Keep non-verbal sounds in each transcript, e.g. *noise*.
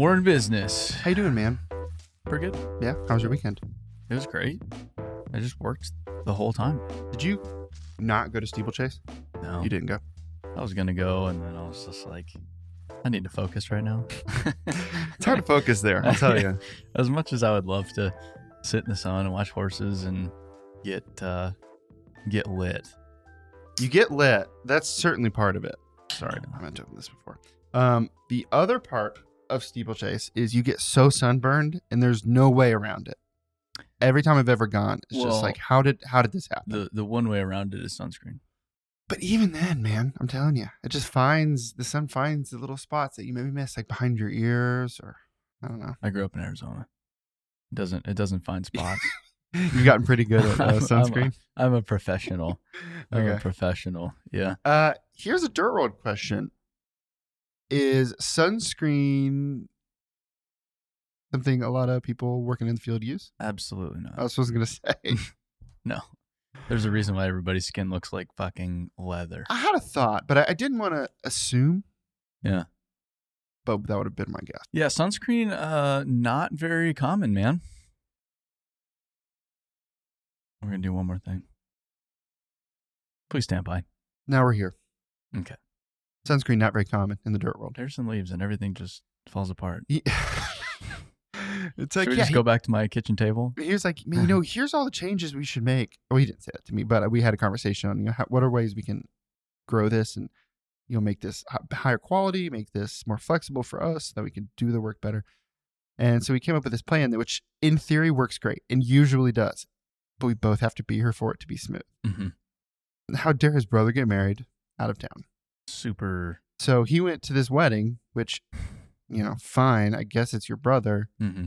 We're in business. How you doing, man? Pretty good. Yeah. How was your weekend? It was great. I just worked the whole time. Did you not go to steeplechase? No, You didn't go. I was gonna go, and then I was just like, I need to focus right now. *laughs* It's hard to focus there. I'll tell you. *laughs* as much as I would love to sit in the sun and watch horses and get uh, get lit. You get lit. That's certainly part of it. Sorry, I meant to open this before. Um, the other part of steeplechase is you get so sunburned, and there's no way around it. Every time I've ever gone, it's Well- just like, how did how did this happen? The the one way around it is sunscreen. But even then, man, I'm telling you, it just finds the sun finds the little spots that you maybe miss, like behind your ears, or I don't know. I grew up in Arizona. It doesn't it doesn't find spots. *laughs* You've gotten pretty good at uh, *laughs* I'm- I'm- sunscreen. I'm a professional. I'm a professional. Yeah. Uh, here's a dirt road question: Is sunscreen something a lot of people working in the field use? Absolutely not. I was gonna *laughs* say. *laughs* No. There's a reason why everybody's skin looks like fucking leather. I had a thought, but I, I didn't want to assume. Yeah. But that would have been my guess. Yeah, sunscreen uh not very common, man. We're going to do one more thing. Please stand by. Now we're here. Okay. Sunscreen not very common in the dirt world. There's some leaves and everything just falls apart. *laughs* It's like Should we yeah, just go back to my kitchen table? he, he was like, you know, here's all the changes we should make. Oh, he didn't say that to me, but we had a conversation on you know how, what are ways we can grow this and you know make this higher quality, make this more flexible for us, so that we can do the work better. And so we came up with this plan which in theory works great and usually does, but we both have to be here for it to be smooth. hmm How dare his brother get married out of town? Super. So he went to this wedding, which, you know, fine. I guess it's your brother. hmm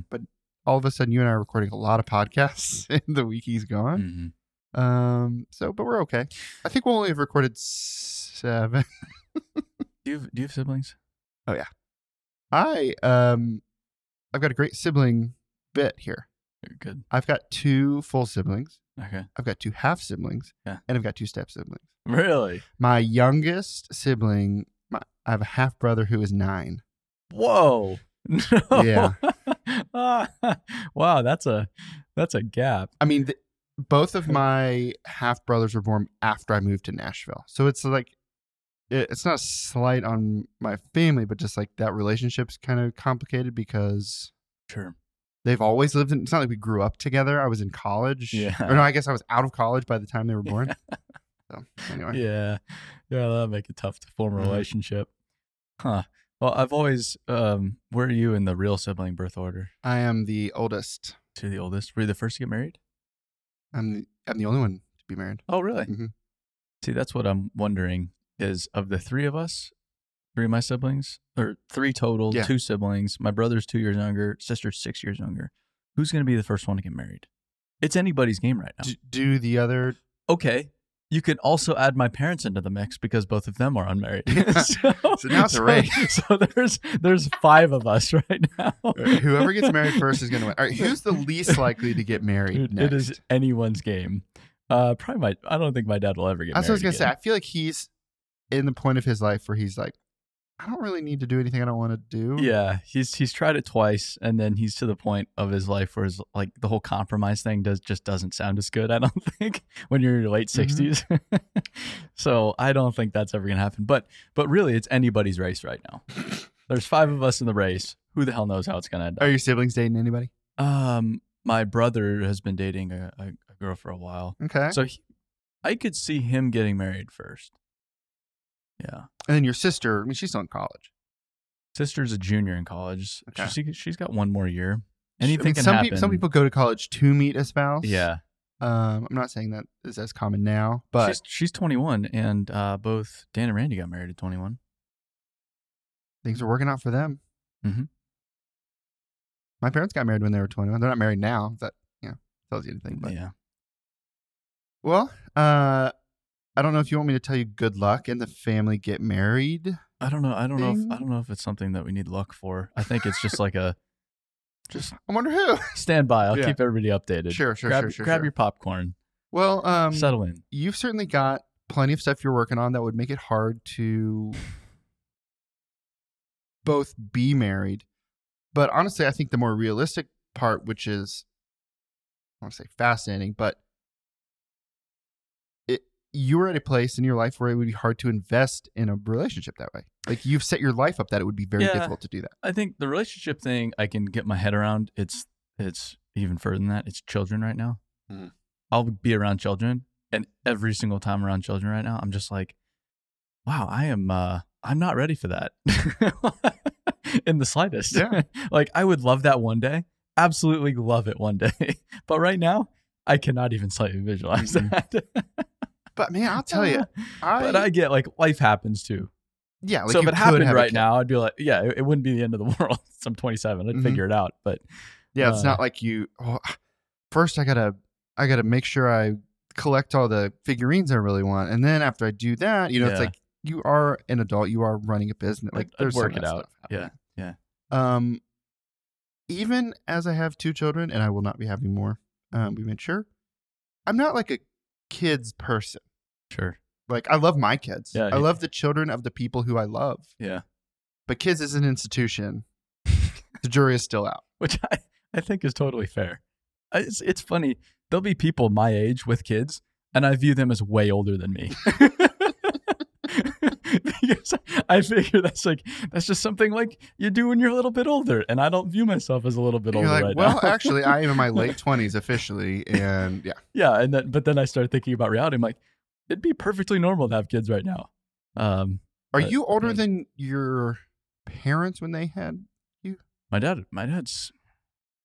All of a sudden, you and I are recording a lot of podcasts *laughs* in the week he's gone. hmm Um. So, but we're okay. I think we'll only have recorded seven. Do you have, do you have siblings? Oh yeah. I um, I've got a great sibling bit here. Good. I've got two full siblings. Okay. I've got two half siblings. Yeah. And I've got two step siblings. Really? My youngest sibling, my, I have a half brother who is nine. Whoa. No. *laughs* Yeah. Ah, *laughs* wow, that's a that's a gap. I mean, th- both of my half brothers were born after I moved to Nashville. So it's like, it, it's not slight on my family, but just like that relationship's kind of complicated because Sure. They've always lived in, it's not like we grew up together. I was in college. Yeah. Or no, I guess I was out of college by the time they were born. *laughs* so anyway. Yeah. Yeah, that'll make it tough to form a Mhm. relationship. Huh. Well, I've always um where are you in the real sibling birth order? I am the oldest. To the oldest. Were you the first to get married? I'm the, I'm the only one to be married. Oh, really? Mhm. See, that's what I'm wondering is of the three of us, three of my siblings, or three total, Yeah. two siblings, my brother's two years younger, sister's six years younger. Who's going to be the first one to get married? It's anybody's game right now. Do, do the other okay. You can also add my parents into the mix because both of them are unmarried. *laughs* *laughs* so, So now it's a race. So there's there's five of us *laughs* right now. whoever gets married first is going to win. All right, who's the least likely to get married Dude, next? it is anyone's game. Uh, probably my. I don't think my dad will ever get. That's what I was gonna say. I feel like he's in the point of his life where he's like, I don't really need to do anything I don't want to do. Yeah, he's he's tried it twice, and then he's to the point of his life where his like the whole compromise thing does just doesn't sound as good. I don't *laughs* think when you're in your late Mhm. 60s *laughs* so I don't think that's ever gonna happen. But but really, it's anybody's race right now. There's five of us in the race. Who the hell knows how it's gonna end Are up? your siblings dating anybody? Um, my brother has been dating a, a, a girl for a while, Okay. so he, I could see him getting married first. Yeah. And then your sister, I mean, she's still in college. Sister's a junior in college. Okay. She, she's got one more year. I Anything mean, can some happen. People, some people go to college to meet a spouse. Yeah. Um, I'm not saying that is as common now, but she's she's 21, and uh, both Dan and Randy got married at 21. things are working out for them. Mhm. My parents got married when they were 21. They're not married now. That you know tells you anything. But yeah. well, uh, I don't know if you want me to tell you good luck and the family get married. I don't know. I don't know. If, I don't know if it's something that we need luck for. I think it's just like a *laughs* just I wonder who. *laughs* stand by. I'll Yeah. keep everybody updated. Sure, sure, grab, sure, sure, Grab sure. your popcorn. Well, um, settle in. you've certainly got plenty of stuff you're working on that would make it hard to both be married But honestly, I think the more realistic part, which is I want to say fascinating, but it you're at a place in your life where it would be hard to invest in a relationship that way. Like you've set your life up that it would be very Yeah. difficult to do that. I think the relationship thing I can get my head around. It's it's even further than that. It's children right now. Mhm. I'll be around children, and every single time around children right now, I'm just like, wow, I am. uh I'm not ready for that *laughs* in the slightest. Yeah. *laughs* like I would love that one day. Absolutely love it one day. *laughs* but right now, I cannot even slightly visualize Mhm. that. But man, I'll tell you, *laughs* I, but I get like life happens too. yeah. Like so if it happened right now, I'd be like, yeah, it, it wouldn't be the end of the *laughs* world. So I'm 27. I'd Mhm. figure it out. But Yeah, it's Uh, not like you. Oh, first, I gotta, I gotta make sure I collect all the figurines I really want, and then after I do that, you know, it's like you are an adult, you are running a business. I'd- Like I'd there's work it out. yeah, yeah. Um, even as I have two children, and I will not be having more. Um, we made sure. I'm not like a kids person. Sure. Like I love my kids. Yeah, I yeah. love the children of the people who I love. Yeah. But kids is an institution. *laughs* the jury is still out. Which I, I think is totally fair. It's, it's funny. There'll be people my age with kids, and I view them as way older than me. *laughs* because I figure that's like that's just something like you do when you're a little bit older, and I don't view myself as a little bit You're older like, right well, now. *laughs* actually, I am in my late twenties officially, and yeah. yeah, and then but then I started thinking about reality. I'm like, it'd be perfectly normal to have kids right now. Um, Are But, you older yeah. than your parents when they had? You? My dad, my dad's,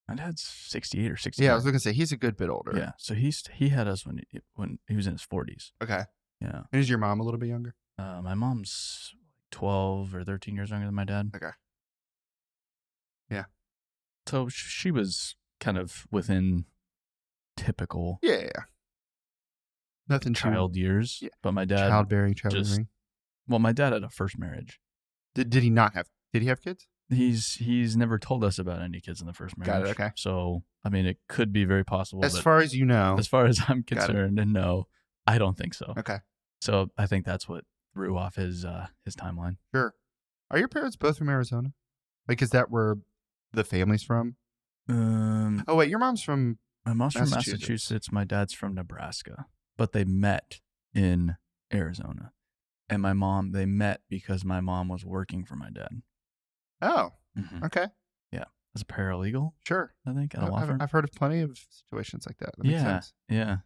my dad's 68 or 69. Yeah, I was gonna say he's a good bit older. yeah. So he's he had us when he, when he was in his 40s. Okay. Yeah. And is your mom a little bit younger? Uh, my mom's 12 or 13 years younger than my dad. Okay. Yeah. So she was kind of within typical Yeah, yeah. Nothing child years, Yeah. but my dad, childbearing, childbearing. well, my dad had a first marriage. Did, did he not have? Did he have kids? He's he's never told us about any kids in the first marriage. Got it, okay. So I mean, it could be very possible. as far as you know. as far as I'm concerned, and no, I don't think so. okay. So I think that's what threw off his uh his timeline. Sure. Are your parents both from Arizona? Like, is that where the family's from? Um, Oh wait, your mom's from. my mom's from Massachusetts. Massachusetts. My dad's from Nebraska, but they met in Arizona. And my mom, they met because my mom was working for my dad Oh, Mhm. okay, Yeah, as a paralegal. sure. I think at a law I've, firm. I've heard of plenty of situations like that. That makes Yeah. sense. yeah.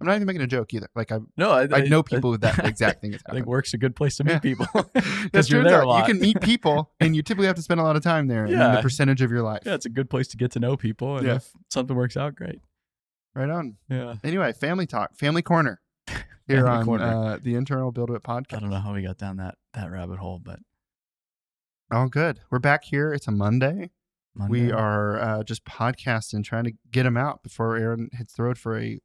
I'm not even making a joke either. Like I, No, I, I know people with that *laughs* exact thing I think work's a good place to meet Yeah. people *laughs* *laughs* because you're there out a lot. You can meet people, and you typically have to spend a lot of time there. Yeah, Yeah. the percentage of your life. yeah, it's a good place to get to know people, and Yeah. if something works out, great. Right on. Yeah. Anyway, family talk, family corner here Family on corner. Uh, the internal Buildwitt podcast. I don't know how we got down that that rabbit hole, but All good. We're back here. It's a Monday. Monday. We are uh, just podcasting, trying to get them out before Aaron hits the road for a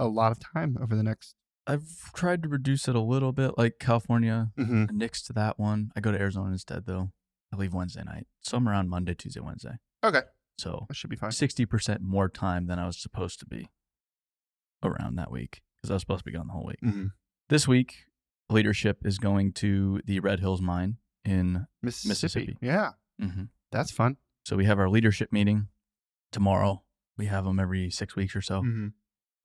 a lot of time over the next. I've tried to reduce it a little bit, like California. Mm-hmm. To that one. I go to Arizona instead, though. I leave Wednesday night, so I'm around Monday, Tuesday, Wednesday. Okay, So that should be fine. sixty percent more time than I was supposed to be around that week because I was supposed to be gone the whole week. Mm-hmm. This week, leadership is going to the Red Hills mine in. Mississippi. Mississippi. Yeah, hmm that's fun. So we have our leadership meeting tomorrow. We have them every six weeks or so, Mm-hmm.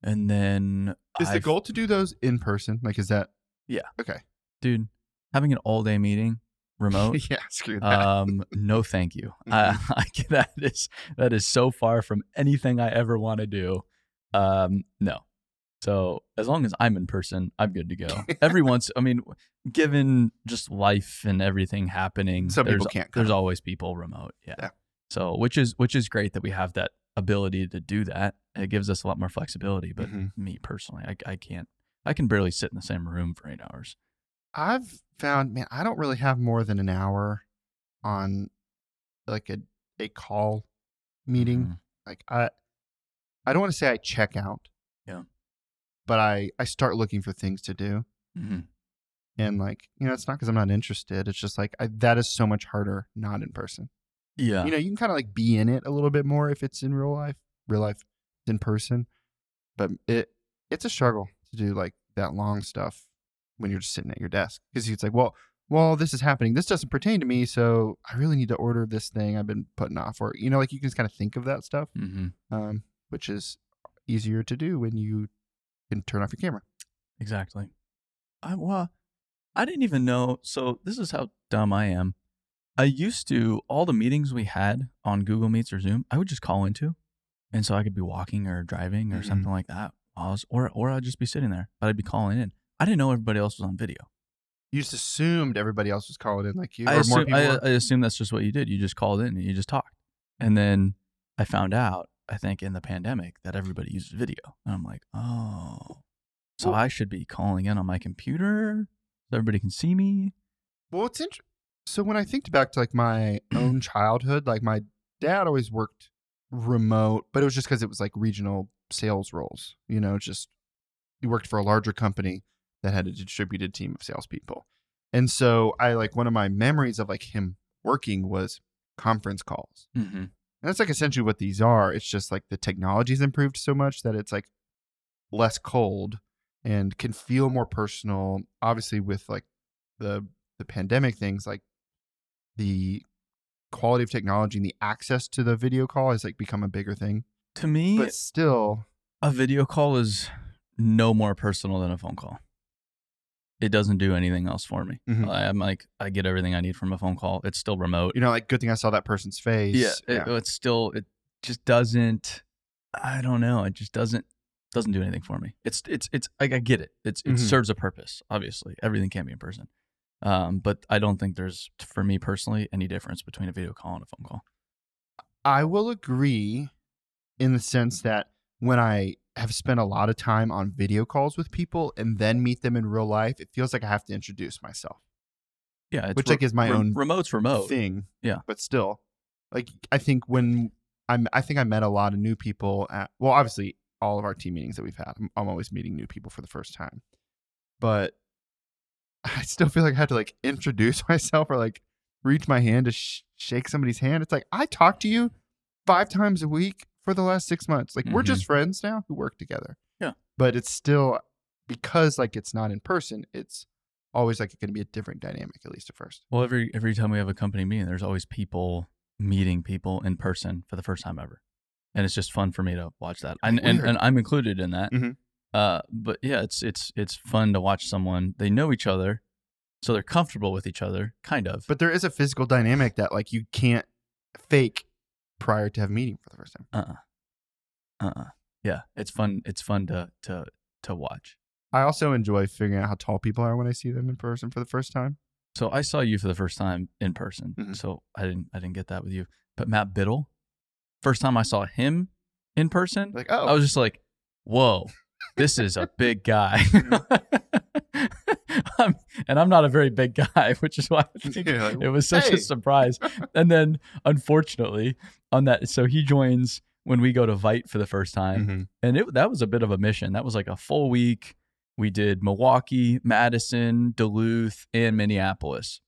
And then Is the I've- goal to do those in person? Like, is that? Yeah. Okay. dude? Having an all day meeting *laughs* remote. yeah. Screw that. um no thank you *laughs* I, *laughs* I that is that is so far from anything i ever want to do um no so as long as i'm in person i'm good to go every once i mean given just life and everything happening Some there's, people can't there's come. always people remote yeah. Yeah. so which is which is great that we have that ability to do that it gives us a lot more flexibility but Mhm. me personally I, I can't i can barely sit in the same room for eight hours I've found, man, I don't really have more than an hour on like a a call meeting. Mhm. Like I, I don't want to say I check out. Yeah. But I I start looking for things to do, Mhm. and like you know, it's not because I'm not interested. It's just like I, that is so much harder not in person. Yeah You know, you can kind of like be in it a little bit more if it's in real life, real life in person. But it it's a struggle to do like that long stuff when you're just sitting at your desk because it's like, well, well, this is happening. This doesn't pertain to me, so I really need to order this thing I've been putting off. Or you know, like you can just kind of think of that stuff, Mm-hmm. um, which is easier to do when you can turn off your camera. Exactly. I well, I didn't even know. So this is how dumb I am. I used to all the meetings we had on Google Meets or Zoom, I would just call into, and so I could be walking or driving or Mhm. something like that. I was, or or I'd just be sitting there, but I'd be calling in. I didn't know everybody else was on video. You just assumed everybody else was calling in like you, I or more assume, people. I. I assume that's just what you did. You just called in and you just talked. And then I found out, I think in the pandemic, that everybody uses video. And I'm like, oh, so I should be calling in on my computer so everybody can see me. Well, it's interesting. So when I think back to like my *clears throat* own childhood, like my dad always worked remote, but it was just because it was like regional sales roles. You know, just he worked for a larger company that had a distributed team of salespeople. And so I like one of my memories of like him working was conference calls. Mm-hmm. And that's like essentially what these are. It's just like the technology's improved so much that it's like less cold and can feel more personal. Obviously, with like the the pandemic things, like the quality of technology and the access to the video call has like become a bigger thing. To me, But still, a video call is no more personal than a phone call. It doesn't do anything else for me. Mhm. I, I'm like, I get everything I need from a phone call. It's still remote. you know, like good thing I saw that person's face. yeah, it, it's still it just doesn't i don't know it just doesn't doesn't do anything for me it's it's it's like i get it it's it Mhm. serves a purpose obviously everything can't be in person um but i don't think there's for me personally any difference between a video call and a phone call I will agree in the sense that when I have spent a lot of time on video calls with people and then meet them in real life, it feels like I have to introduce myself. yeah it's Which, like, is my own remote's remote thing. Yeah. But still, like I think when I'm, I think I met a lot of new people at. Well, obviously, all of our team meetings that we've had, I'm, I'm always meeting new people for the first time. But I still feel like I had to like introduce *laughs* myself or like reach my hand to sh- shake somebody's hand. It's like I talk to you five times a week for the last six months. Like we're Mhm. just friends now who work together. Yeah. But it's still because like it's not in person. It's always like going to be a different dynamic at least at first. well every every time we have a company meeting there's always people meeting people in person for the first time ever and it's just fun for me to watch that and and, and i'm included in that Mhm. Uh but yeah it's it's it's fun to watch someone they know each other so they're comfortable with each other kind of. But there is a physical dynamic that like you can't fake prior to have meeting for the first time. uh-uh. Uh-uh. Yeah it's fun it's fun to to to watch. I also enjoy figuring out how tall people are when I see them in person for the first time. so i saw you for the first time in person Mhm. so i didn't i didn't get that with you. But matt biddle first time i saw him in person Like, oh, I was just like, whoa, this is a big guy. *laughs* *laughs* I'm, and I'm not a very big guy, *laughs* which is why I think Yeah, like, it was such hey. a surprise. and then, unfortunately, on that, so he joins when we go to Vite for the first time. Mhm. And it, that was a bit of a mission. That was like a full week. We did Milwaukee, Madison, Duluth, and Minneapolis.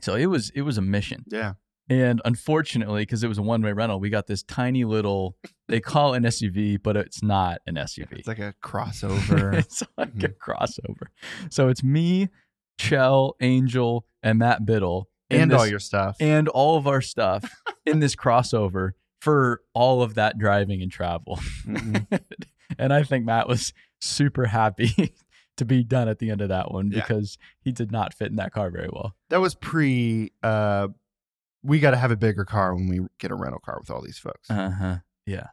So it was it was a mission. yeah, And unfortunately, because it was a one way rental, we got this tiny little, they call it an SUV, but it's not an SUV. it's like a *laughs* crossover. it's like a crossover. So it's me, Chell, Angel, and Matt Biddle. and all your stuff. and all of our stuff *laughs* in this crossover for all of that driving and travel. Mhm. *laughs* and I think Matt was super happy to be done at the end of that one Yeah. because he did not fit in that car very well. that was pre. Uh, we got to have a bigger car when we get a rental car with all these folks. Uh huh. Yeah.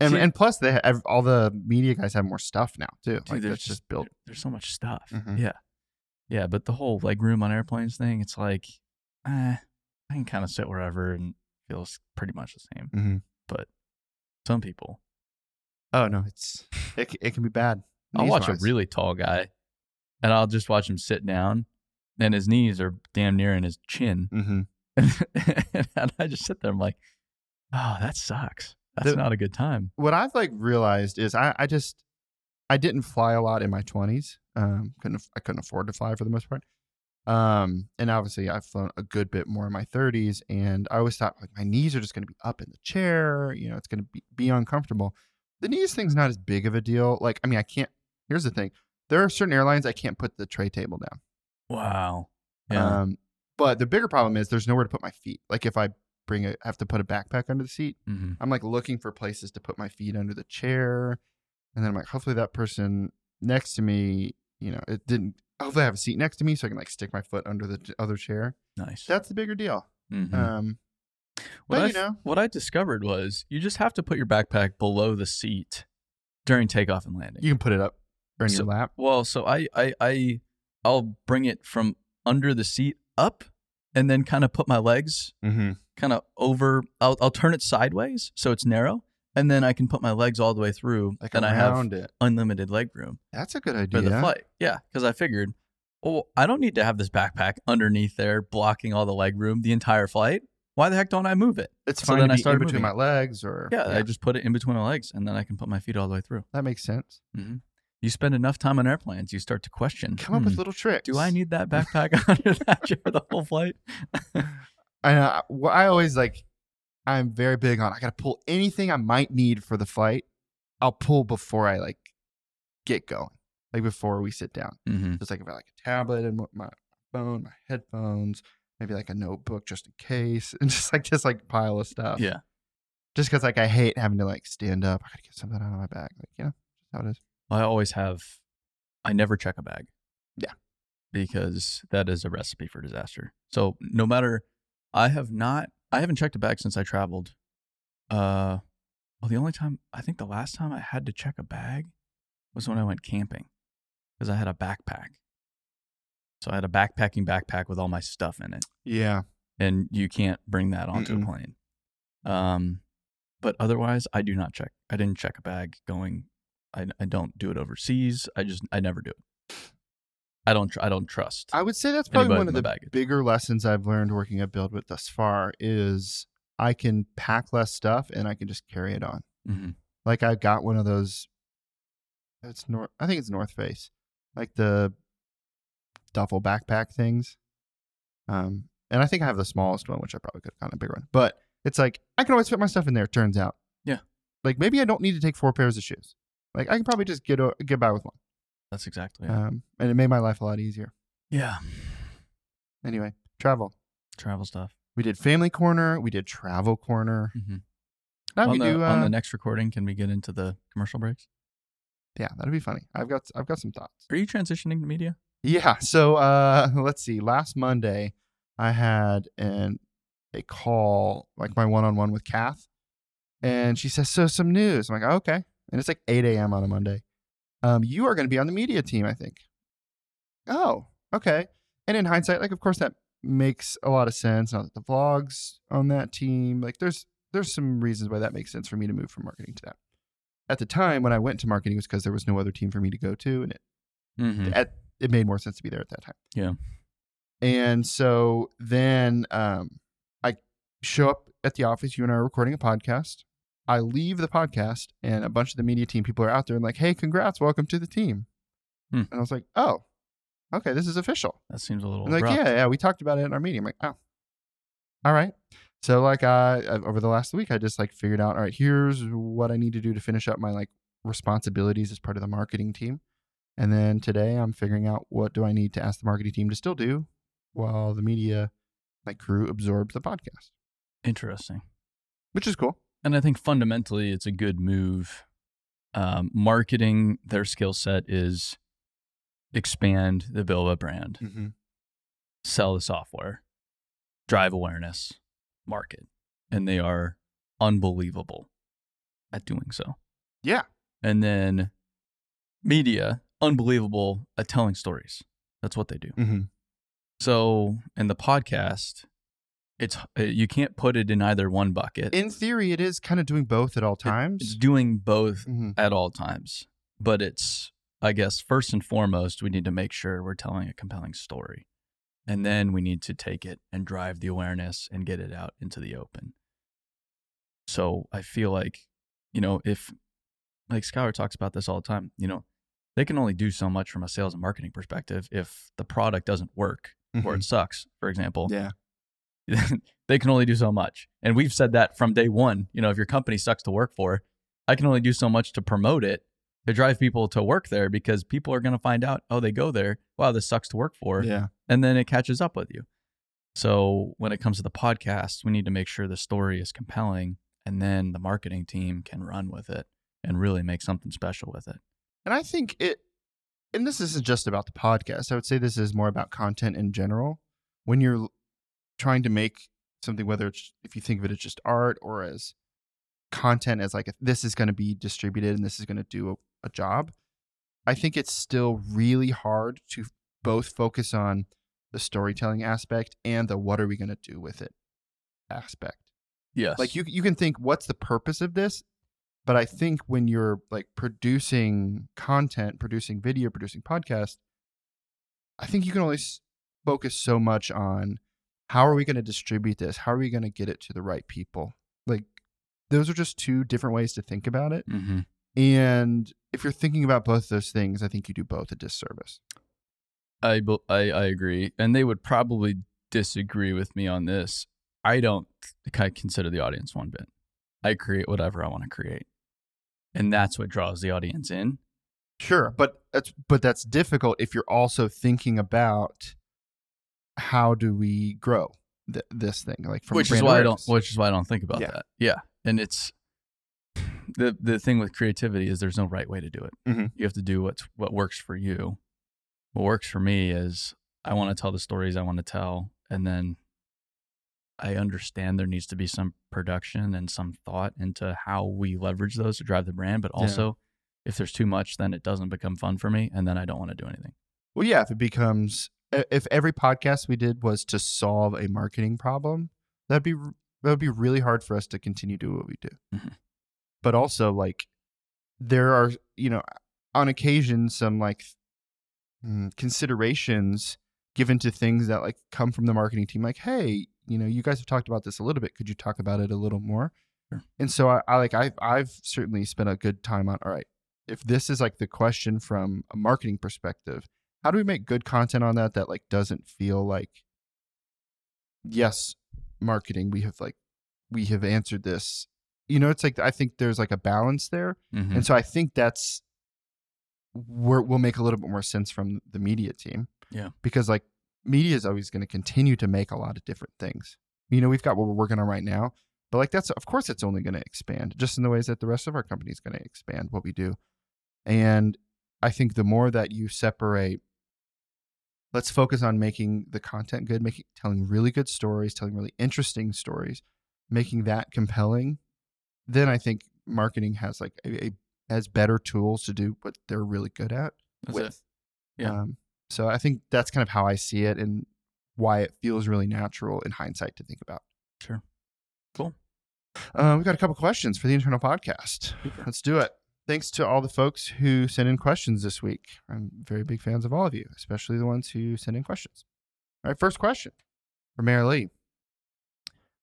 and see- and plus, they have, all the media guys have more stuff now too. Dude, like there's just built. there- there's so much stuff. Mhm. Yeah. Yeah. But the whole like room on airplanes thing, it's like, eh, I can kind of sit wherever and feels pretty much the same. Mhm. Some people, Oh no, it's it, it can be bad. I'll watch a really tall guy and I'll just watch him sit down and his knees are damn near in his chin. Mhm. *laughs* and I just sit there. And I'm like, oh, that sucks. That's The- not a good time. what I've like realized is I, I just I didn't fly a lot in my twenties. Um, couldn't I couldn't afford to fly for the most part. Um, and obviously I've flown a good bit more in my thirties, and I always thought like my knees are just going to be up in the chair. You know, it's going to be be uncomfortable. The knees thing's not as big of a deal. Like, I mean, I can't. Here's the thing: there are certain airlines I can't put the tray table down. Wow. Yeah. Um, but the bigger problem is there's nowhere to put my feet. Like if I bring a, have to put a backpack under the seat, hmm I'm like looking for places to put my feet under the chair, and then I'm like, hopefully that person next to me, you know, it didn't. Hopefully I have a seat next to me so I can like stick my foot under the other chair. Nice. That's the bigger deal. Mhm. Um, what, but I, you know, what I discovered was you just have to put your backpack below the seat during takeoff and landing. you can put it up in So- your lap. well, so I, I, I, I'll bring it from under the seat up, and then kind of put my legs Mm-hmm. kind of over. I'll, I'll turn it sideways so it's narrow, and then I can put my legs all the way through, Like and I have it. unlimited leg room That's a good idea for the flight. Yeah, because I figured, well, I don't need to have this backpack underneath there blocking all the leg room the entire flight. Why the heck don't I move it? It's So fine then to I be in between moving my legs, or Yeah, I just put it in between my legs, and then I can put my feet all the way through. that makes sense. hmm You spend enough time on airplanes, you start to question. Come up "Hmm, with little tricks. Do I need that backpack *laughs* under that chair the whole flight? *laughs* I know. What I always like, I'm very big on. I got to pull anything I might need for the flight. I'll pull before I like get going, like before we sit down. Mm-hmm. Just like if I like a tablet and my phone, my headphones, maybe like a notebook just in case, *laughs* and just like this like pile of stuff. Yeah. Just because like I hate having to like stand up. I gotta get something out of my bag. Like you know, how it is. I always have. I never check a bag. Yeah. Because that is a recipe for disaster. So no matter, I have not. I haven't checked a bag since I traveled. Uh, well, the only time I think the last time I had to check a bag was when I went camping, because I had a backpack. So I had a backpacking backpack with all my stuff in it. Yeah. and you can't bring that onto Mm-mm. a plane. Um, but otherwise, I do not check. I didn't check a bag going. I, I don't do it overseas. I just I never do it. I don't tr- I don't trust. I would say that's probably one of the baggage. bigger lessons I've learned working at Buildwitt thus far is I can pack less stuff and I can just carry it on. hmm Like I've got one of those. It's North. I think it's North Face, like the duffel backpack things. Um, and I think I have the smallest one, which I probably could have gotten a bigger one. But it's like I can always fit my stuff in there. Turns out. Yeah. Like maybe I don't need to take four pairs of shoes. Like I can probably just get o- get by with one. That's exactly it. Um, and it made my life a lot easier. yeah. Anyway, travel. Travel stuff. We did family corner. We did travel corner. hmm Now on we the do. on Uh, the next recording, can we get into the commercial breaks? yeah, that'd be funny. I've got I've got some thoughts. Are you transitioning to media? Yeah. So uh, *laughs* let's see. Last Monday, I had an a call like my one on one with Kath, and she says, "So some news." I'm like, "Okay," and it's like 8 a.m. on a Monday. Um, you are going to be on the media team, I think. Oh, okay. And in hindsight, like, of course, that makes a lot of sense. Now that the vlogs on that team, like, there's there's some reasons why that makes sense for me to move from marketing to that. At the time when I went to marketing, it was because there was no other team for me to go to, and it Mm-hmm. at it made more sense to be there at that time. Yeah. And so then um I show up at the office, you and I are recording a podcast. I leave the podcast and a bunch of the media team people are out there and like, hey, congrats, welcome to the team. Hmm. And I was like, oh, okay, this is official. That seems a little. And like, abrupt. yeah, yeah, we talked about it in our meeting. I'm like, oh, all right. So like, uh, over the last week, I just like figured out, all right, here's what I need to do to finish up my like responsibilities as part of the marketing team. And then today, I'm figuring out what do I need to ask the marketing team to still do while the media like crew absorbs the podcast, Interesting. which is cool. And I think fundamentally it's a good move. Um, marketing their skill set is expand the Buildwitt brand, Mm-hmm. sell the software, drive awareness, market. And they are unbelievable at doing so. Yeah. And then media, unbelievable at telling stories. That's what they do. Mm-hmm. So in the podcast, it's uh, you can't put it in either one bucket. In theory, it is kind of doing both at all times. it's doing both mm-hmm. at all times. But it's, I guess, first and foremost, we need to make sure we're telling a compelling story. And then we need to take it and drive the awareness and get it out into the open. So I feel like, you know, if, like Skylar talks about this all the time, you know, they can only do so much from a sales and marketing perspective if the product doesn't work or it sucks, for example Yeah. *laughs* they can only do so much. And we've said that from day one. You know, if your company sucks to work for, I can only do so much to promote it to drive people to work there because people are going to find out, oh, they go there. Wow, this sucks to work for. Yeah. And then it catches up with you. So when it comes to the podcast, we need to make sure the story is compelling and then the marketing team can run with it and really make something special with it. And I think it, and this isn't just about the podcast. I would say this is more about content in general. When you're trying to make something, whether it's if you think of it as just art or as content, as like this is going to be distributed and this is going to do a, a job, I think it's still really hard to both focus on the storytelling aspect and the what are we going to do with it aspect. Yes. Like you you can think what's the purpose of this? But I think when you're like producing content, producing video, producing podcast, I think you can only focus so much on how are we going to distribute this? How are we going to get it to the right people? Like those are just two different ways to think about it. hmm And if you're thinking about both those things, I think you do both a disservice. I, I I agree, and they would probably disagree with me on this. I don't of consider the audience one bit. I create whatever I want to create, and that's what draws the audience in. Sure, but that's but that's difficult if you're also thinking about how do we grow th- this thing, like from which is why I don't. Which is why I don't think about Yeah. that. Yeah, and it's the the thing with creativity is there's no right way to do it. Mhm. You have to do what's what works for you. What works for me is I want to tell the stories I want to tell, and then I understand there needs to be some production and some thought into how we leverage those to drive the brand. But Yeah. also, if there's too much, then it doesn't become fun for me, and then I don't want to do anything. Well, yeah, if it becomes if every podcast we did was to solve a marketing problem, that'd be that would be really hard for us to continue doing what we do. Mhm. But also, like, there are you know on occasion some like mm, considerations given to things that like come from the marketing team, like, hey, you know, you guys have talked about this a little bit. Could you talk about it a little more? Sure. And so I, I like I've I've certainly spent a good time on all right. If this is like the question from a marketing perspective, how do we make good content on that that like doesn't feel like yes marketing we have like we have answered this you know it's like i think there's like a balance there Mhm. and so i think that's where will make a little bit more sense from the media team Yeah. because like media is always going to continue to make a lot of different things you know we've got what we're working on right now but like that's of course it's only going to expand just in the ways that the rest of our company is going to expand what we do and i think the more that you separate let's focus on making the content good making telling really good stories telling really interesting stories making that compelling then i think marketing has like a, a has better tools to do what they're really good at That's with it. Yeah. um, so i think that's kind of how i see it and why it feels really natural in hindsight to think about Sure. Cool. uh, we've got a couple questions for the internal podcast let's do it thanks to all the folks who sent in questions this week i'm very big fans of all of you especially the ones who sent in questions all right first question from Mary Lee.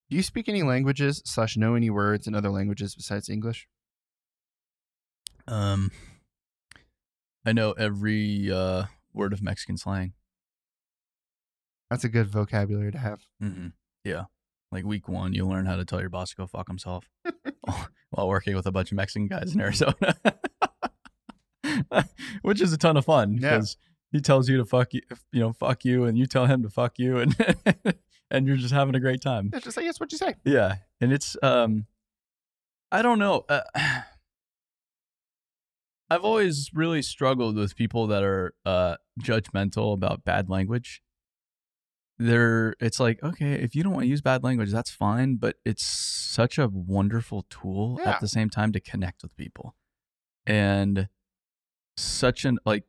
do you speak any languages slash know any words in other languages besides english Um, I know every uh, word of Mexican slang. that's a good vocabulary to have hmm Yeah. Like week one, you learn how to tell your boss to go fuck himself *laughs* *laughs* while working with a bunch of Mexican guys in Arizona, *laughs* which is a ton of fun Yeah. because he tells you to fuck you, you know, fuck you, and you tell him to fuck you, and and you're just having a great time. yeah, just say yes what you say Yeah, and it's um, I don't know. Uh, *sighs* I've always really struggled with people that are uh judgmental about bad language. They're it's like, okay, if you don't want to use bad language, that's fine, but it's such a wonderful tool Yeah. at the same time to connect with people. And such an like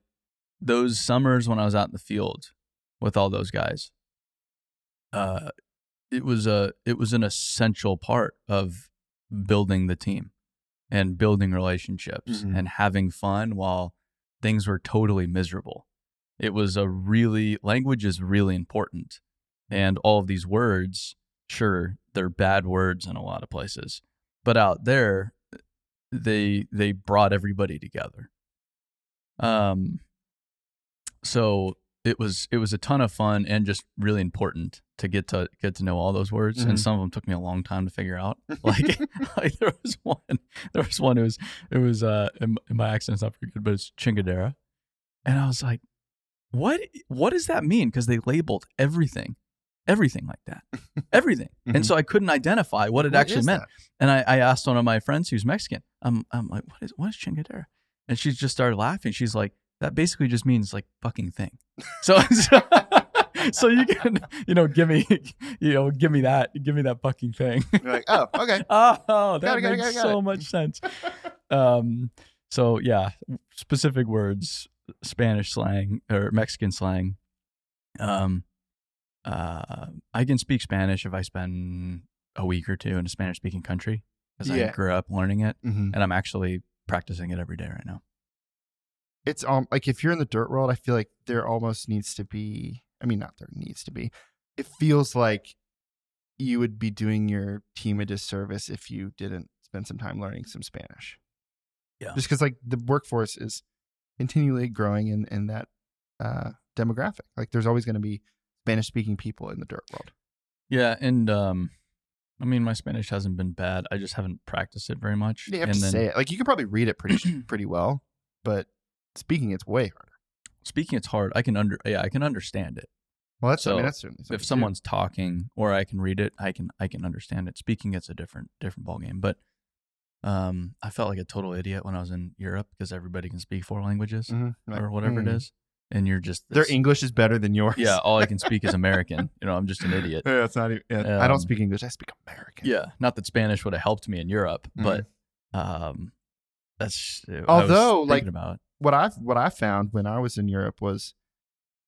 those summers when I was out in the field with all those guys. Uh it was a it was an essential part of building the team and building relationships Mhm. and having fun while things were totally miserable. It was a really language is really important. And all of these words, sure, they're bad words in a lot of places. But out there they they brought everybody together. Um so it was it was a ton of fun and just really important to get to get to know all those words. Mhm. And some of them took me a long time to figure out. *laughs* Like, *laughs* like there was one, there was one. It was it was uh, my accent's not very good, but it's Chingadera, and I was like, what what does that mean? Because they labeled everything, everything like that, everything, Mhm. *laughs* and so I couldn't identify what it What actually meant. that? And I, I asked one of my friends who's Mexican. I'm, I'm like, what is what is chingadera? And she just started laughing. She's like, that basically just means like fucking thing. So, *laughs* so, so you can, you know, give me, you know, give me that, give me that fucking thing. You're like, oh, okay. *laughs* oh, that Got it, got it, makes got it, got so it. much sense. Um, so yeah, specific words, Spanish slang or Mexican slang. Um, uh, I can speak Spanish if I spend a week or two in a Spanish speaking country because I grew up learning it hmm and I'm actually practicing it every day right now. It's um like if you're in the dirt world, I feel like there almost needs to be. I mean, not there needs to be. It feels like you would be doing your team a disservice if you didn't spend some time learning some Spanish. Yeah. Just because like the workforce is continually growing in in that uh, demographic. Like there's always going to be Spanish speaking people in the dirt world. Yeah, and um, I mean my Spanish hasn't been bad. I just haven't practiced it very much. You have and to say it. Like you can probably read it pretty *clears throat* pretty well, but speaking it's way harder. speaking, it's hard. I can under yeah, I can understand it. Well, that's I So, mean that's certainly something if too. someone's talking or I can read it, I can I can understand it. Speaking, it's a different different ball game, But um, I felt like a total idiot when I was in Europe because everybody can speak four languages Mhm. Like, or whatever mm. it is, and you're just Their English is better than yours. Yeah, all I can speak is *laughs* American. You know, I'm just an idiot. Yeah, it's not even. yeah, I don't Um, speak English. I speak American. Yeah, not that Spanish would have helped me in Europe, Mhm. but um, that's I was Although, like, about. What I what I found when I was in Europe was,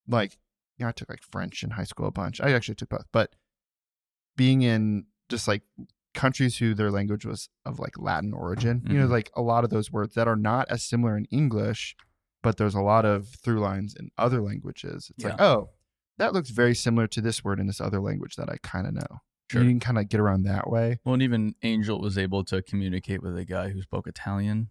like, you know, I took like French in high school a bunch. I actually took both, but being in just like countries who their language was of like Latin origin, you know, Mhm. like a lot of those words that are not as similar in English, but there's a lot of through lines in other languages. It's like, oh, that looks very similar to this word in this other language that I kind of know. Sure. You can kind of get around that way. Well, and even Angel was able to communicate with a guy who spoke Italian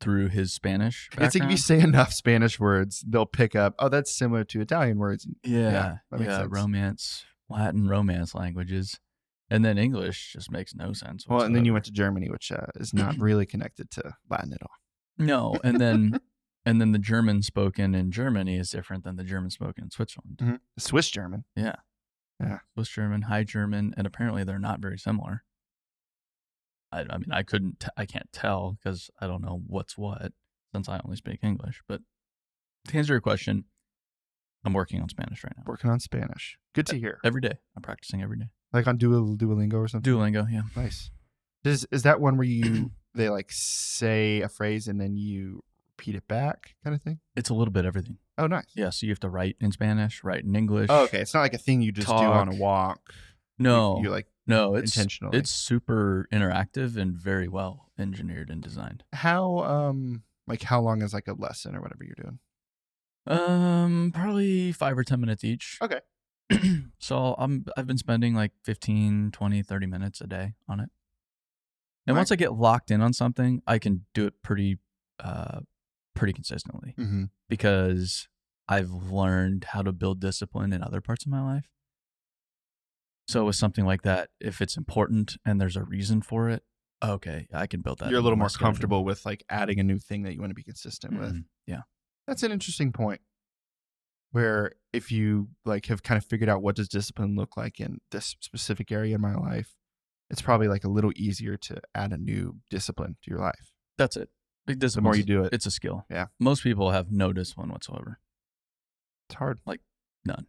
through his Spanish. It's like if you say enough Spanish words, they'll pick up. Oh, that's similar to Italian words. Yeah, Yeah, yeah, that makes sense. romance, Latin romance languages, and then English just makes no sense. Well, and then you went to Germany, which uh, is *clears throat* not really connected to Latin at all. no, and then *laughs* and then the German spoken in Germany is different than the German spoken in Switzerland. Swiss German. Yeah, Yeah. Swiss German, High German, and apparently they're not very similar. I, I mean, I couldn't, t- I can't tell because I don't know what's what since I only speak English. But to answer your question, I'm working on Spanish right now. Working on Spanish. Good to hear. Every day, I'm practicing every day. Like on Duol- Duolingo or something. Duolingo, yeah. Nice. Is is that one where you *clears throat* they like say a phrase and then you repeat it back, kind of thing? It's a little bit everything. Oh, nice. Yeah, so you have to write in Spanish, write in English. Oh, okay. It's not like a thing you just do on a walk. No, you, you like no, it's intentionally. it's super interactive and very well engineered and designed. how um like how long is like a lesson or whatever you're doing? Um, probably five or ten minutes each. Okay. *clears throat* so I'm I've been spending like 15, 20, 30 minutes a day on it. And Right. once I get locked in on something, I can do it pretty uh pretty consistently Mm-hmm. because I've learned how to build discipline in other parts of my life. So with something like that, if it's important and there's a reason for it, okay, I can build that. You're a little more schedule. comfortable with like adding a new thing that you want to be consistent with. Mhm. Yeah. That's an interesting point. Where if you like have kind of figured out what does discipline look like in this specific area in my life, it's probably like a little easier to add a new discipline to your life. That's it. The more you do it, it's a skill. Yeah. Most people have no discipline whatsoever. it's hard. like, none.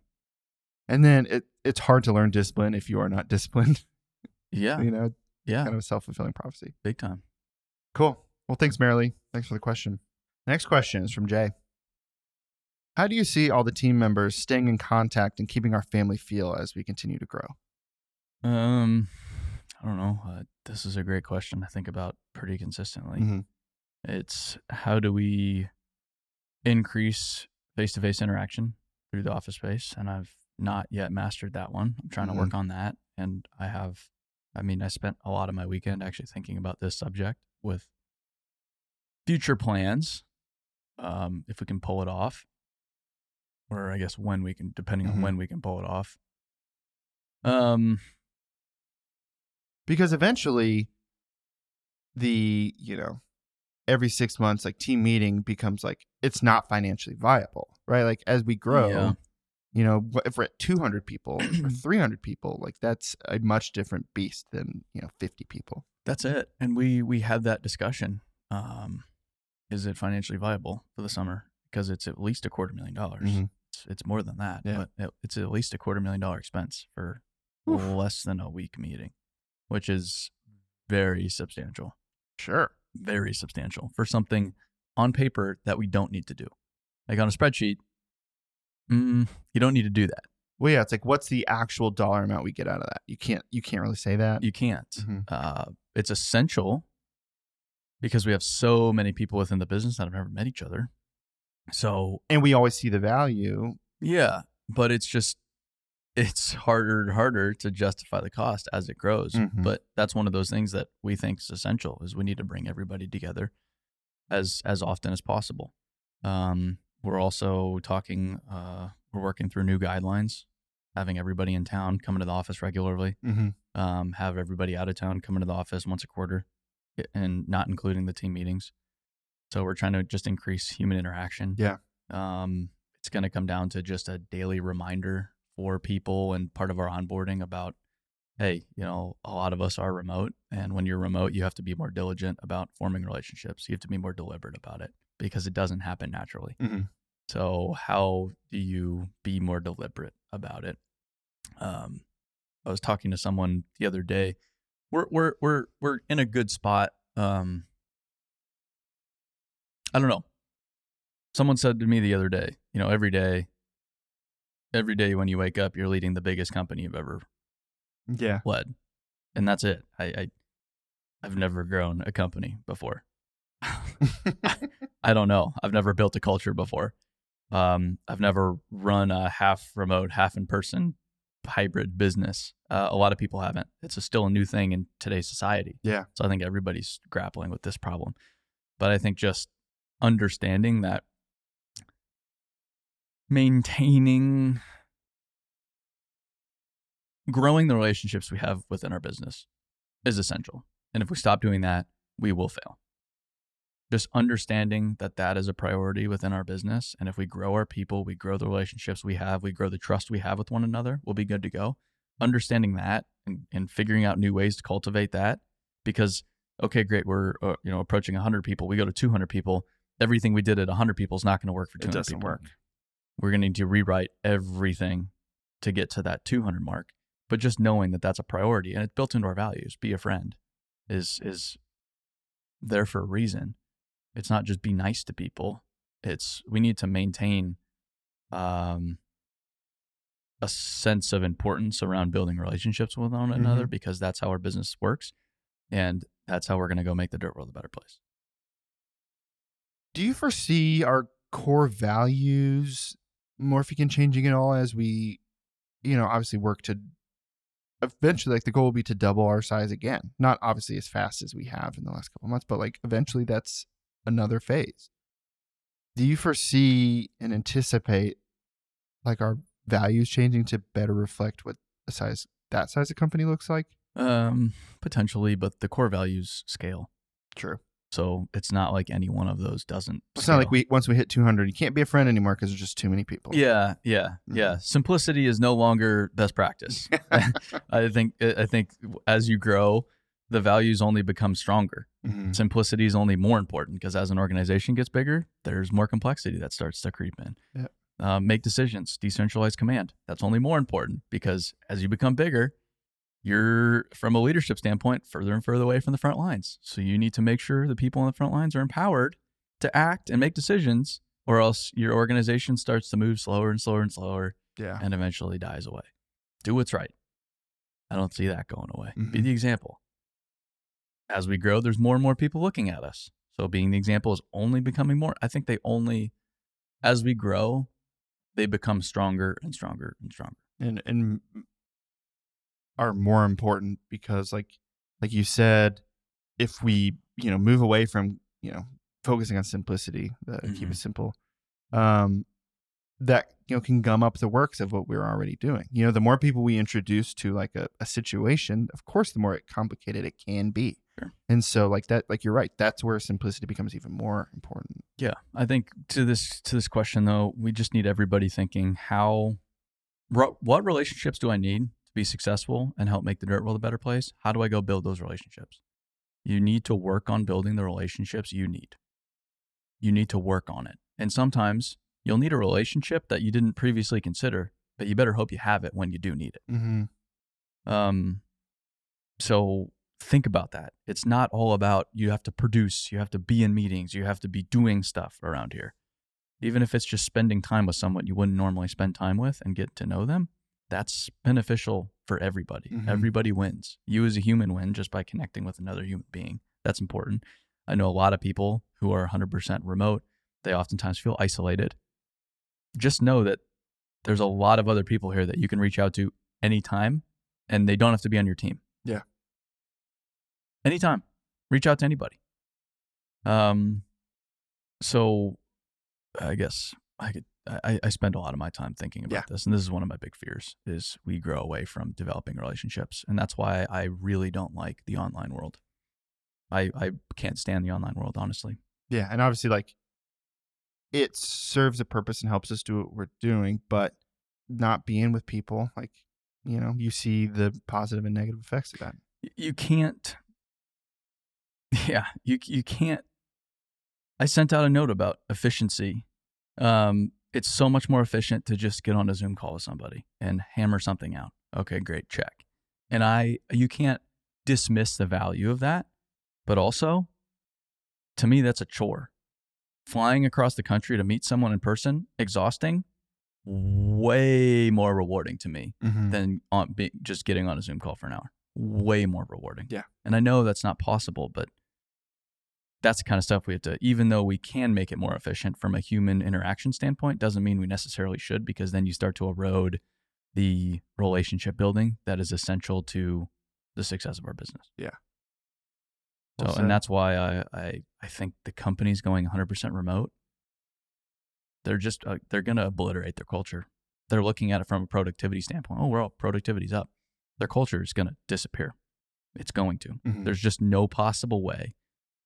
And then it it's hard to learn discipline if you are not *laughs* disciplined. Yeah. You know, Yeah. kind of a self fulfilling prophecy. Big time. Cool. Well, thanks, Marilee. Thanks for the question. Next question is from Jay. How do you see all the team members staying in contact and keeping our family feel as we continue to grow? Um, I don't know. Uh, this is a great question I think about pretty consistently. Mhm. It's how do we increase face to face interaction through the office space? And I've not yet mastered that one. I'm trying Mhm. to work on that. And I have, I mean, I spent a lot of my weekend actually thinking about this subject with future plans, um, if we can pull it off. Or I guess when we can, depending Mhm. on when we can pull it off. Um, because eventually the you know every six months like team meeting becomes like it's not financially viable right like as we grow Yeah. you know if we're at 200 people or *clears throat* 300 people like that's a much different beast than you know 50 people that's it. And we we had that discussion. Um, is it financially viable for the summer? Because it's at least a quarter million dollars. Mhm. It's, it's more than that, Yeah. but it, it's at least a quarter million dollar expense for Oof. less than a week meeting, which is very substantial. sure very substantial for something on paper that we don't need to do. Like on a spreadsheet, mm, you don't need to do that. well yeah it's like what's the actual dollar amount we get out of that you can't you can't really say that You can't. Mhm. Uh, it's essential because we have so many people within the business that have never met each other. So and we always see the value yeah, but it's just it's harder and harder to justify the cost as it grows. Mhm. But that's one of those things that we think is essential is we need to bring everybody together as as often as possible. Um, we're also talking. Uh, we're working through new guidelines, having everybody in town come into the office regularly. mm-hmm. Um, have everybody out of town come into the office once a quarter, and not including the team meetings. So we're trying to just increase human interaction. Yeah. Um, it's going to come down to just a daily reminder for people and part of our onboarding about, hey, you know, a lot of us are remote, and when you're remote, you have to be more diligent about forming relationships. You have to be more deliberate about it because it doesn't happen naturally. Mhm. So how do you be more deliberate about it? Um, I was talking to someone the other day. We're we're we're we're in a good spot. Um, I don't know. Someone said to me the other day, you know, every day, every day when you wake up, you're leading the biggest company you've ever yeah led, and that's it. I, I I've never grown a company before. I don't know. I've never built a culture before. Um, I've never run a half remote, half in person hybrid business. Uh, a lot of people haven't. It's a, still a new thing in today's society. Yeah. So I think everybody's grappling with this problem. But I think just understanding that maintaining, growing the relationships we have within our business is essential. And if we stop doing that, we will fail just understanding that that is a priority within our business and if we grow our people we grow the relationships we have we grow the trust we have with one another we'll be good to go understanding that and, and figuring out new ways to cultivate that because okay great we're uh, you know approaching 100 people we go to 200 people everything we did at 100 people is not going to work for 200 it 200 doesn't people. work. We're going to need to rewrite everything to get to that 200 mark but just knowing that that's a priority and it's built into our values. Be a friend is is there for a reason. It's not just be nice to people. It's we need to maintain um a sense of importance around building relationships with one another because that's how our business works and that's how we're going to go make the dirt world a better place do you foresee our core values morphing and changing at all as we you know obviously work to eventually like the goal will be to double our size again not obviously as fast as we have in the last couple months but like eventually that's another phase. Do you foresee and anticipate like our values changing to better reflect what a size that size of company looks like? Um potentially but the core values scale. True so it's not like any one of those doesn't it's not like we once we hit 200 you can't be a friend anymore because there's just too many people Yeah, yeah, Mhm. yeah. Simplicity is no longer best practice. *laughs* *laughs* I think I think as you grow, the values only become stronger. Mhm. Simplicity is only more important because as an organization gets bigger, there's more complexity that starts to creep in. Yep. Uh, make decisions, decentralized command. That's only more important because as you become bigger, you're from a leadership standpoint further and further away from the front lines. So you need to make sure the people on the front lines are empowered to act and make decisions, or else your organization starts to move slower and slower and slower yeah and eventually dies away. Do what's right. I don't see that going away. Be Mhm. the example. As we grow, there's more and more people looking at us. So being the example is only becoming more. I think they only, as we grow, they become stronger and stronger and stronger. and and are more important because like like you said if we you know move away from you know focusing on simplicity uh, keep it simple um that you know can gum up the works of what we're already doing. You know, the more people we introduce to like a, a situation, of course, the more complicated it can be. Sure. And so, like that, like you're right. That's where simplicity becomes even more important. Yeah, I think to this to this question though, we just need everybody thinking how what relationships do I need be successful and help make the dirt world a better place? How do I go build those relationships? You need to work on building the relationships you need. You need to work on it. And sometimes you'll need a relationship that you didn't previously consider, but you better hope you have it when you do need it. Mm-hmm. Um, so think about that. It's not all about you have to produce, you have to be in meetings, you have to be doing stuff around here. Even if it's just spending time with someone you wouldn't normally spend time with and get to know them, that's beneficial for everybody. Mhm. Everybody wins. You as a human win just by connecting with another human being. That's important. I know a lot of people who are 100% remote, they oftentimes feel isolated. Just know that there's a lot of other people here that you can reach out to anytime and they don't have to be on your team. Yeah. Anytime. Reach out to anybody. Um so I guess I could I, I spend a lot of my time thinking about Yeah. this. And this is one of my big fears is we grow away from developing relationships. And that's why I really don't like the online world. I, I can't stand the online world, honestly. Yeah, and obviously, like it serves a purpose and helps us do what we're doing, but not being with people, like you know, you see the positive and negative effects of that. You can't *laughs* Yeah, you you can't I sent out a note about efficiency. Um it's so much more efficient to just get on a Zoom call with somebody and hammer something out. Okay, great, check. And I you can't dismiss the value of that, but also to me that's a chore. Flying across the country to meet someone in person, exhausting, way more rewarding to me Mm-hmm. than on be, just getting on a Zoom call for an hour. Way more rewarding. Yeah. And I know that's not possible, but that's the kind of stuff we have to, even though we can make it more efficient from a human interaction standpoint, doesn't mean we necessarily should, because then you start to erode the relationship building that is essential to the success of our business. Well So, said. and that's why I, I, I think the companies going 100% remote, they're just, uh, they're going to obliterate their culture. They're looking at it from a productivity standpoint. Oh, well, productivity's up. Their culture is going to disappear. It's going to. Mhm. There's just no possible way,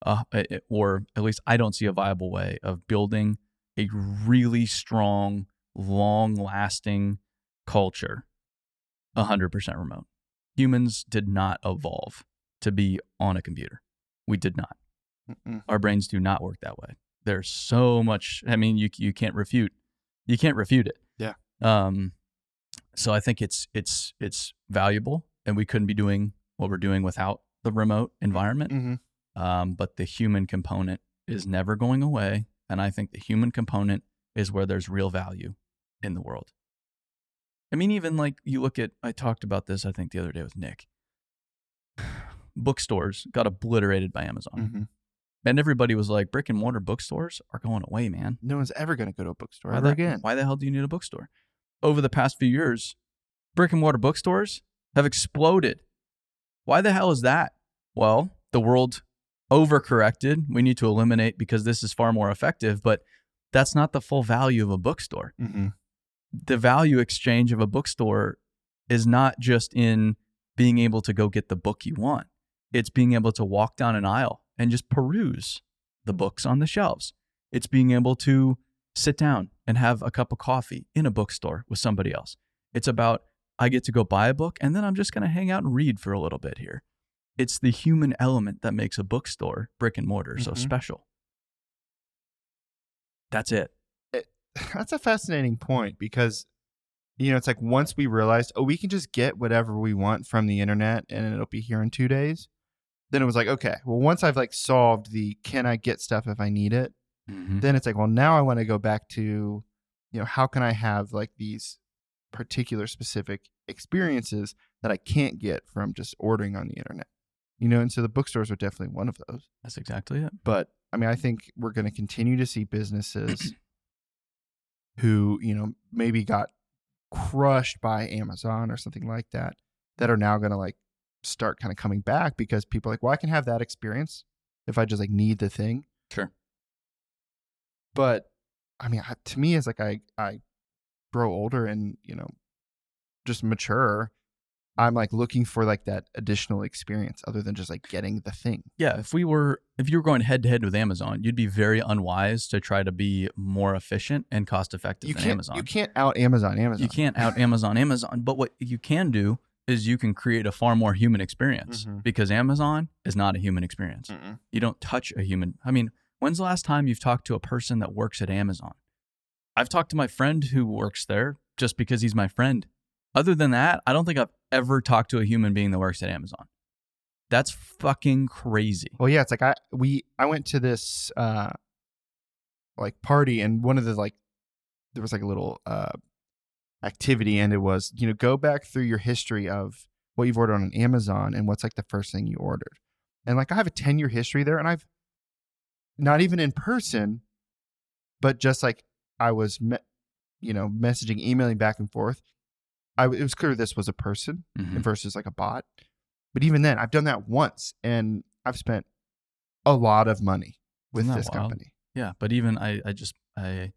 uh, or at least I don't see a viable way of building a really strong, long lasting culture 100% remote. Humans did not evolve to be on a computer. We did not. Mm-mm. Our brains do not work that way. There's so much. I mean, you you can't refute. You can't refute it. Yeah. Um. So I think it's it's it's valuable, and we couldn't be doing what we're doing without the remote environment. Mhm. Um. But the human component is never going away, and I think the human component is where there's real value in the world. I mean, even like you look at, I talked about this, I think, the other day with Nick. *sighs* Bookstores got obliterated by Amazon. Mhm. And everybody was like, brick and mortar bookstores are going away, man. No one's ever going to go to a bookstore Why ever the, again. why the hell do you need a bookstore? Over the past few years, brick and mortar bookstores have exploded. Why the hell is that? Well, the world overcorrected. We need to eliminate because this is far more effective, but that's not the full value of a bookstore Mhm. the value exchange of a bookstore is not just in being able to go get the book you want. It's being able to walk down an aisle and just peruse the books on the shelves. It's being able to sit down and have a cup of coffee in a bookstore with somebody else. It's about I get to go buy a book and then I'm just going to hang out and read for a little bit here. It's the human element that makes a bookstore, brick and mortar, so Mhm. special. That's it. *laughs* That's a fascinating point because you know it's like once we realized oh we can just get whatever we want from the internet and it'll be here in two days then it was like okay well once i've like solved the can i get stuff if i need it Mhm. then it's like well now i want to go back to you know how can i have like these particular specific experiences that i can't get from just ordering on the internet you know and so the bookstores are definitely one of those That's exactly it. but I mean, I think we're going to continue to see businesses who, you know, maybe got crushed by Amazon or something like that, that are now going to like start kind of coming back because people are like, well, I can have that experience if I just like need the thing. Sure. But I mean, to me, it's like I, I grow older and you know just mature, I'm like looking for like that additional experience other than just like getting the thing. Yeah, if we were if you were going head to head with Amazon, you'd be very unwise to try to be more efficient and cost effective You than can't Amazon. you can't out Amazon Amazon. You can't out Amazon Amazon, but what you can do is you can create a far more human experience Mhm. because Amazon is not a human experience. Mm-mm. You don't touch a human. I mean, when's the last time you've talked to a person that works at Amazon? I've talked to my friend who works there just because he's my friend. Other than that, I don't think I've ever talked to a human being that works at Amazon. That's fucking crazy. Well, yeah, it's like I we I went to this uh like party and one of the like there was like a little uh activity and it was, you know, go back through your history of what you've ordered on Amazon and what's like the first thing you ordered. And like I have a 10 year history there and I've not even in person but just like I was me- you know, messaging, emailing back and forth. I it was clear this was a person Mhm. versus like a bot. But even then, I've done that once and I've spent a lot of money with this wild? company. Yeah, but even I, I just I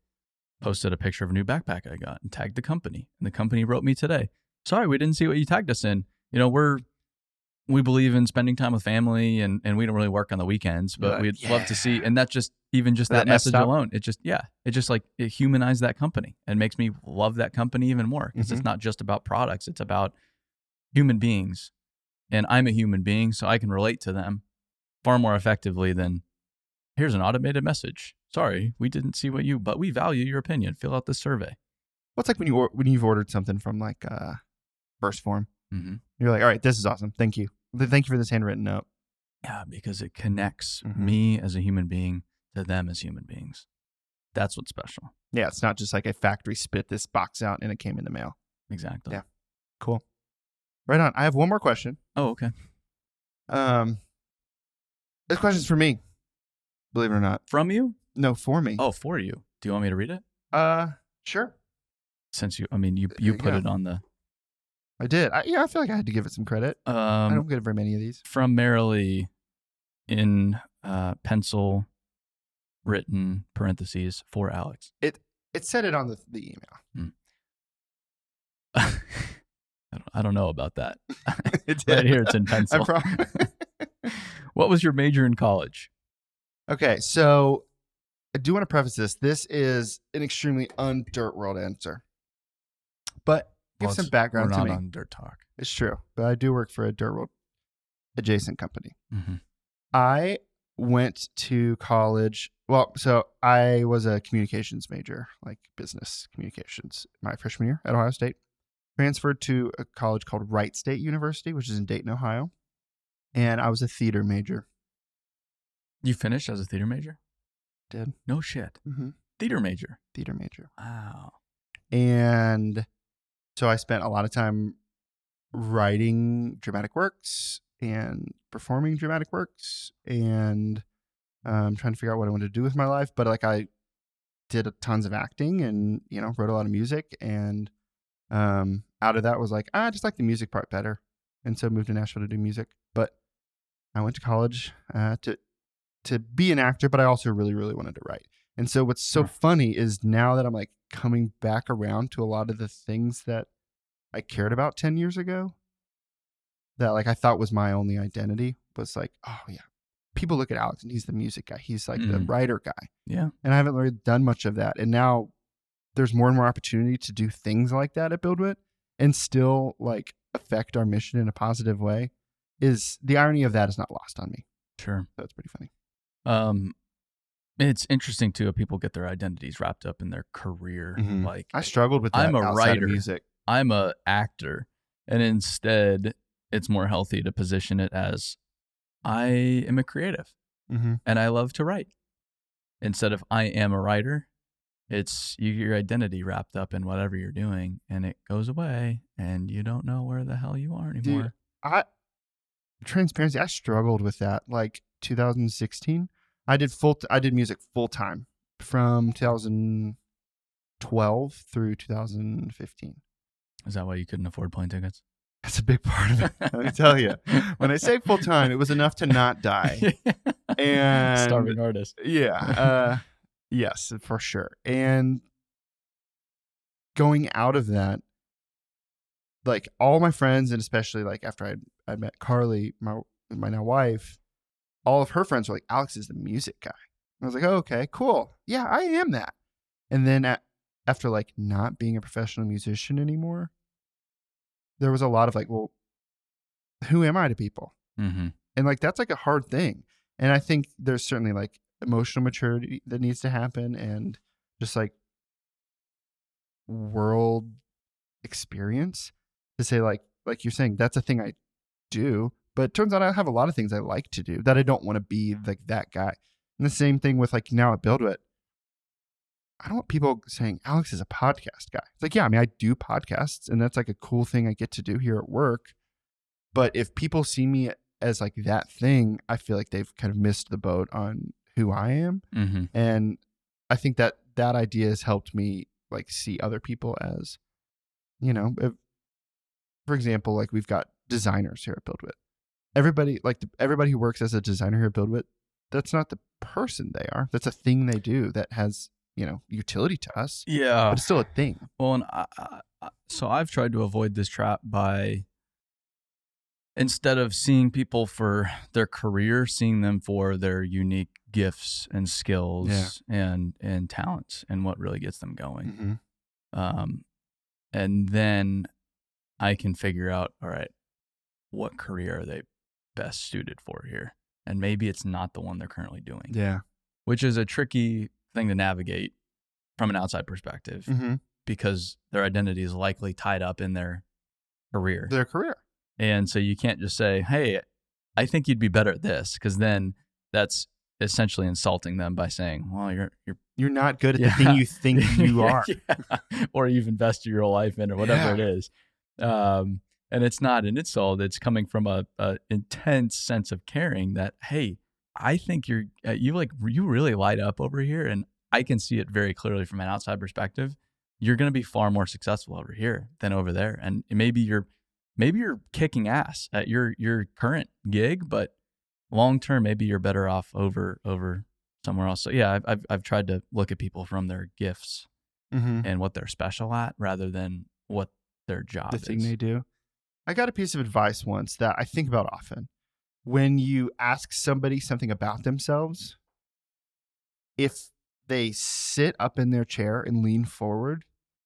posted a picture of a new backpack I got and tagged the company, and the company wrote me today. Sorry, we didn't see what you tagged us in. You know, we're we believe in spending time with family, and and we don't really work on the weekends, but we'd love to see. And that just even just That that, message up. alone, it just yeah, it just like it humanized that company and makes me love that company even more because Mm-hmm. it's not just about products; it's about human beings, and I'm a human being, so I can relate to them far more effectively than here's an automated message. Sorry, we didn't see what you, but we value your opinion. Fill out this survey. What's like when you when you've ordered something from like uh Burst Form? Mm-hmm. You're like, all right, this is awesome. Thank you. Thank you for this handwritten note. Yeah, because it connects Mhm. me as a human being to them as human beings. That's what's special. Yeah, it's not just like a factory spit this box out and it came in the mail. Exactly. Yeah. Cool. Right on. I have one more question. Oh, okay. Um, this question's for me. Believe it or not. From you? No, for me. Oh, for you. Do you want me to read it? Uh, sure. Since you, I mean, you you put yeah. it on the I did. I, yeah, I feel like I had to give it some credit. I um don't get very many of these. from Marilee in uh, pencil, written parentheses for Alex. It it said it on the, the email. *laughs* I don't, I don't know about that. *laughs* *laughs* it right here, it's in I pencil. what was your major in college? okay, so I do want to preface this. This is an extremely undirt world answer, but give Well, some background We're to not me. on Dirt Talk. It's true, but I do work for a dirt world adjacent company. Mm-hmm. I went to college. Well, so I was a communications major, like business communications, my freshman year at Ohio State. Transferred to a college called Wright State University, which is in Dayton, Ohio. And I was a theater major. You finished as a theater major? Did. No shit. Mm-hmm. Theater major. Theater major. Wow. And so I spent a lot of time writing dramatic works and performing dramatic works and um, trying to figure out what I wanted to do with my life. But like I did tons of acting and, you know, wrote a lot of music. And um, out of that was like, ah, I just like the music part better. And so moved to Nashville to do music. But I went to college uh, to to be an actor, but I also really, really wanted to write. And so what's so funny is now that I'm like coming back around to a lot of the things that I cared about 10 years ago that like I thought was my only identity was like, oh yeah. People look at Alex and he's the music guy. He's like the Mm. writer guy. Yeah. And I haven't really done much of that. And now there's more and more opportunity to do things like that at Buildwitt and still like affect our mission in a positive way. Is the irony of that is not lost on me. Sure. So pretty funny. Um, it's interesting too. If people get their identities wrapped up in their career, Mhm. like I struggled with that. I'm a outside of writer. music. I'm a actor, and instead, it's more healthy to position it as I am a creative Mm-hmm. and I love to write. Instead of I am a writer, it's you get your identity wrapped up in whatever you're doing, and it goes away, and you don't know where the hell you are anymore. I transparency. I struggled with that. Like 2016, I did full. I did music full time from 2012 through 2015. Is that why you couldn't afford plane tickets? That's a big part of it. Let me tell you. When I say full time, it was enough to not die. *laughs* And starving artist. yeah, uh, yes, for sure. And going out of that, like all my friends, and especially like after I I met Carly, my my now wife, all of her friends were like, Alex is the music guy. I was like, oh, okay, cool. Yeah, I am that. And then at, after like not being a professional musician anymore, there was a lot of like, well, who am I to people? Mm-hmm. And like that's like a hard thing. And I think there's certainly like emotional maturity that needs to happen and just like world experience to say like like you're saying that's a thing I do, but it turns out I have a lot of things I like to do that I don't want to be like that guy. And the same thing with like now at Buildwitt. I don't want people saying Alex is a podcast guy. It's like, yeah, I mean, I do podcasts and that's like a cool thing I get to do here at work. But if people see me as like that thing, I feel like they've kind of missed the boat on who I am. Mm-hmm. And I think that that idea has helped me like see other people as, you know, if, for example, like we've got designers here at Buildwitt. Everybody, like the, everybody who works as a designer here at Buildwitt, that's not the person they are. That's a thing they do that has, you know, utility to us, Yeah. but it's still a thing. Well, and I, I, I- so I've tried to avoid this trap by instead of seeing people for their career, seeing them for their unique gifts and skills and and talents and what really gets them going. Mhm. Um, and then I can figure out, all right, what career are they best suited for here? And maybe it's not the one they're currently doing, Yeah. which is a tricky thing to navigate from an outside perspective Mm-hmm. because their identity is likely tied up in their career. Their career. And so you can't just say, "Hey, I think you'd be better at this," because then that's essentially insulting them by saying, "Well, you're you're *laughs* You're not good at Yeah. the thing you think *laughs* you are. Yeah. *laughs* or you've invested your life in, or whatever it is." Um, and it's not an insult; it's coming from a, a intense sense of caring that, hey, I think you're uh, you like you really light up over here, and I can see it very clearly from an outside perspective. You're going to be far more successful over here than over there, and maybe you're maybe you're kicking ass at your your current gig, but long term, maybe you're better off over over somewhere else. So yeah, I've I've, I've tried to look at people from their gifts Mm-hmm. and what they're special at, rather than what their job the is. thing they do. I got a piece of advice once that I think about often. When you ask somebody something about themselves, if they sit up in their chair and lean forward,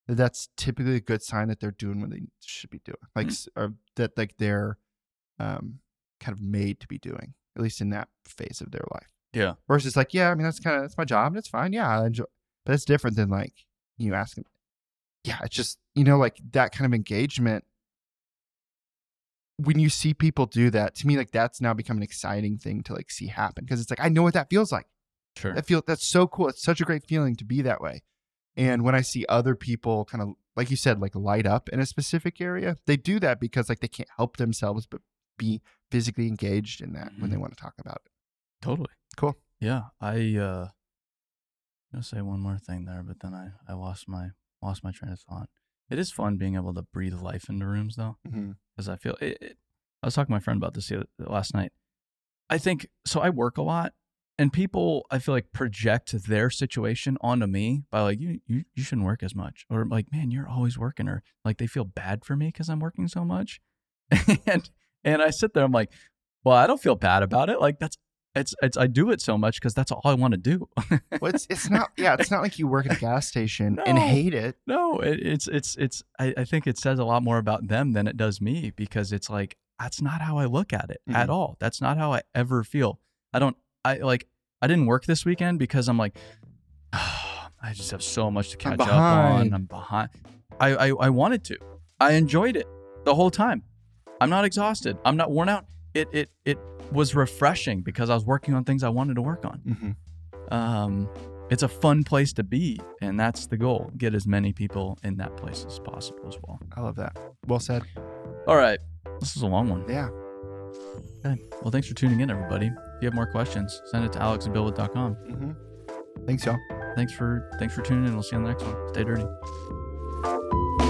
that's typically a good sign that they're doing what they should be doing. Like Mm. s or that like they're um, kind of made to be doing, at least in that phase of their life. Yeah. Versus like, yeah, I mean that's kind of that's my job and it's fine. Yeah, I enjoy but it's different than like you asking yeah, it's just you know like that kind of engagement. When you see people do that, to me, like that's now become an exciting thing to like see happen because it's like I know what that feels like. Sure. That feel that's so cool. It's such a great feeling to be that way. And when I see other people kind of like you said, like light up in a specific area, they do that because like they can't help themselves but be physically engaged in that when they Mhm. want to talk about it. Totally. Cool. Yeah. I uh gonna say one more thing there, but then I, I lost my lost my train of thought. It is fun being able to breathe life into rooms though. Mm-hmm. because I feel it, it, I was talking to my friend about this last night. I think so. I work a lot, and people I feel like project their situation onto me by like you you you shouldn't work as much, or like man you're always working, or like they feel bad for me because I'm working so much, *laughs* and and I sit there I'm like, well I don't feel bad about it. Like that's it's it's I do it so much because that's all I want to do. *laughs* Well, it's it's not yeah, it's not like you work at a gas station *laughs* and hate it. No, it, it's it's it's. I, I think it says a lot more about them than it does me because it's like that's not how I look at it at Mhm. all. That's not how I ever feel. I don't. I like. I didn't work this weekend because I'm like, *sighs* I just have so much to catch up on. I'm behind. I, I I wanted to. I enjoyed it the whole time. I'm not exhausted. I'm not worn out. It it it was refreshing because I was working on things I wanted to work on Mm-hmm. um, it's a fun place to be, and that's the goal. Get as many people in that place as possible as well. I love that. Well said. All right, this is a long one. Yeah. Okay. Well, thanks for tuning in, everybody. If you have more questions, send it to alexandbillwood.com. Mm-hmm. Thanks, y'all. Thanks for thanks for tuning in. We'll see you on the next one. Stay dirty.